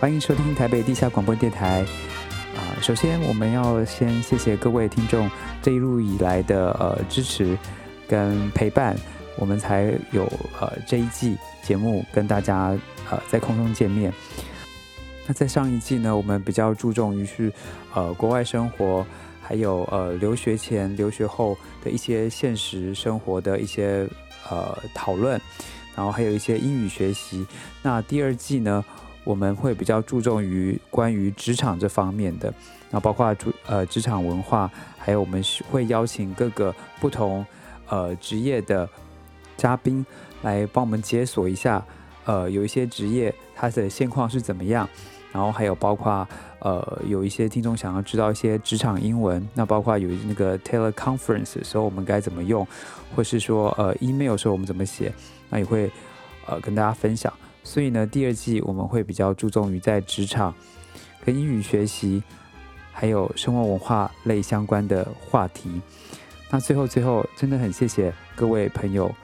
欢迎收听台北地下广播电台。啊，首先我们要先谢谢各位听众这一路以来的呃支持跟陪伴，我们才有呃这一季节目跟大家呃在空中见面。那在上一季呢，我们比较注重于是呃国外生活，还有呃留学前、留学后的一些现实生活的一些呃讨论，然后还有一些英语学习。那第二季呢？我们会比较注重于关于职场这方面的，那包括主呃职场文化，还有我们会邀请各个不同呃职业的嘉宾来帮我们解锁一下，呃有一些职业它的现况是怎么样，然后还有包括呃有一些听众想要知道一些职场英文，那包括有那个 teleconference 的时候我们该怎么用，或是说呃 email 时候我们怎么写，那也会呃跟大家分享。所以呢，第二季我们会比较注重于在职场、跟英语学习，还有生活文化类相关的话题。那最后最后，真的很谢谢各位朋友，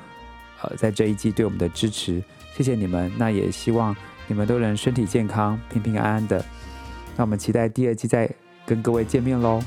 呃，在这一季对我们的支持，谢谢你们。那也希望你们都能身体健康、平平安安的。那我们期待第二季再跟各位见面喽。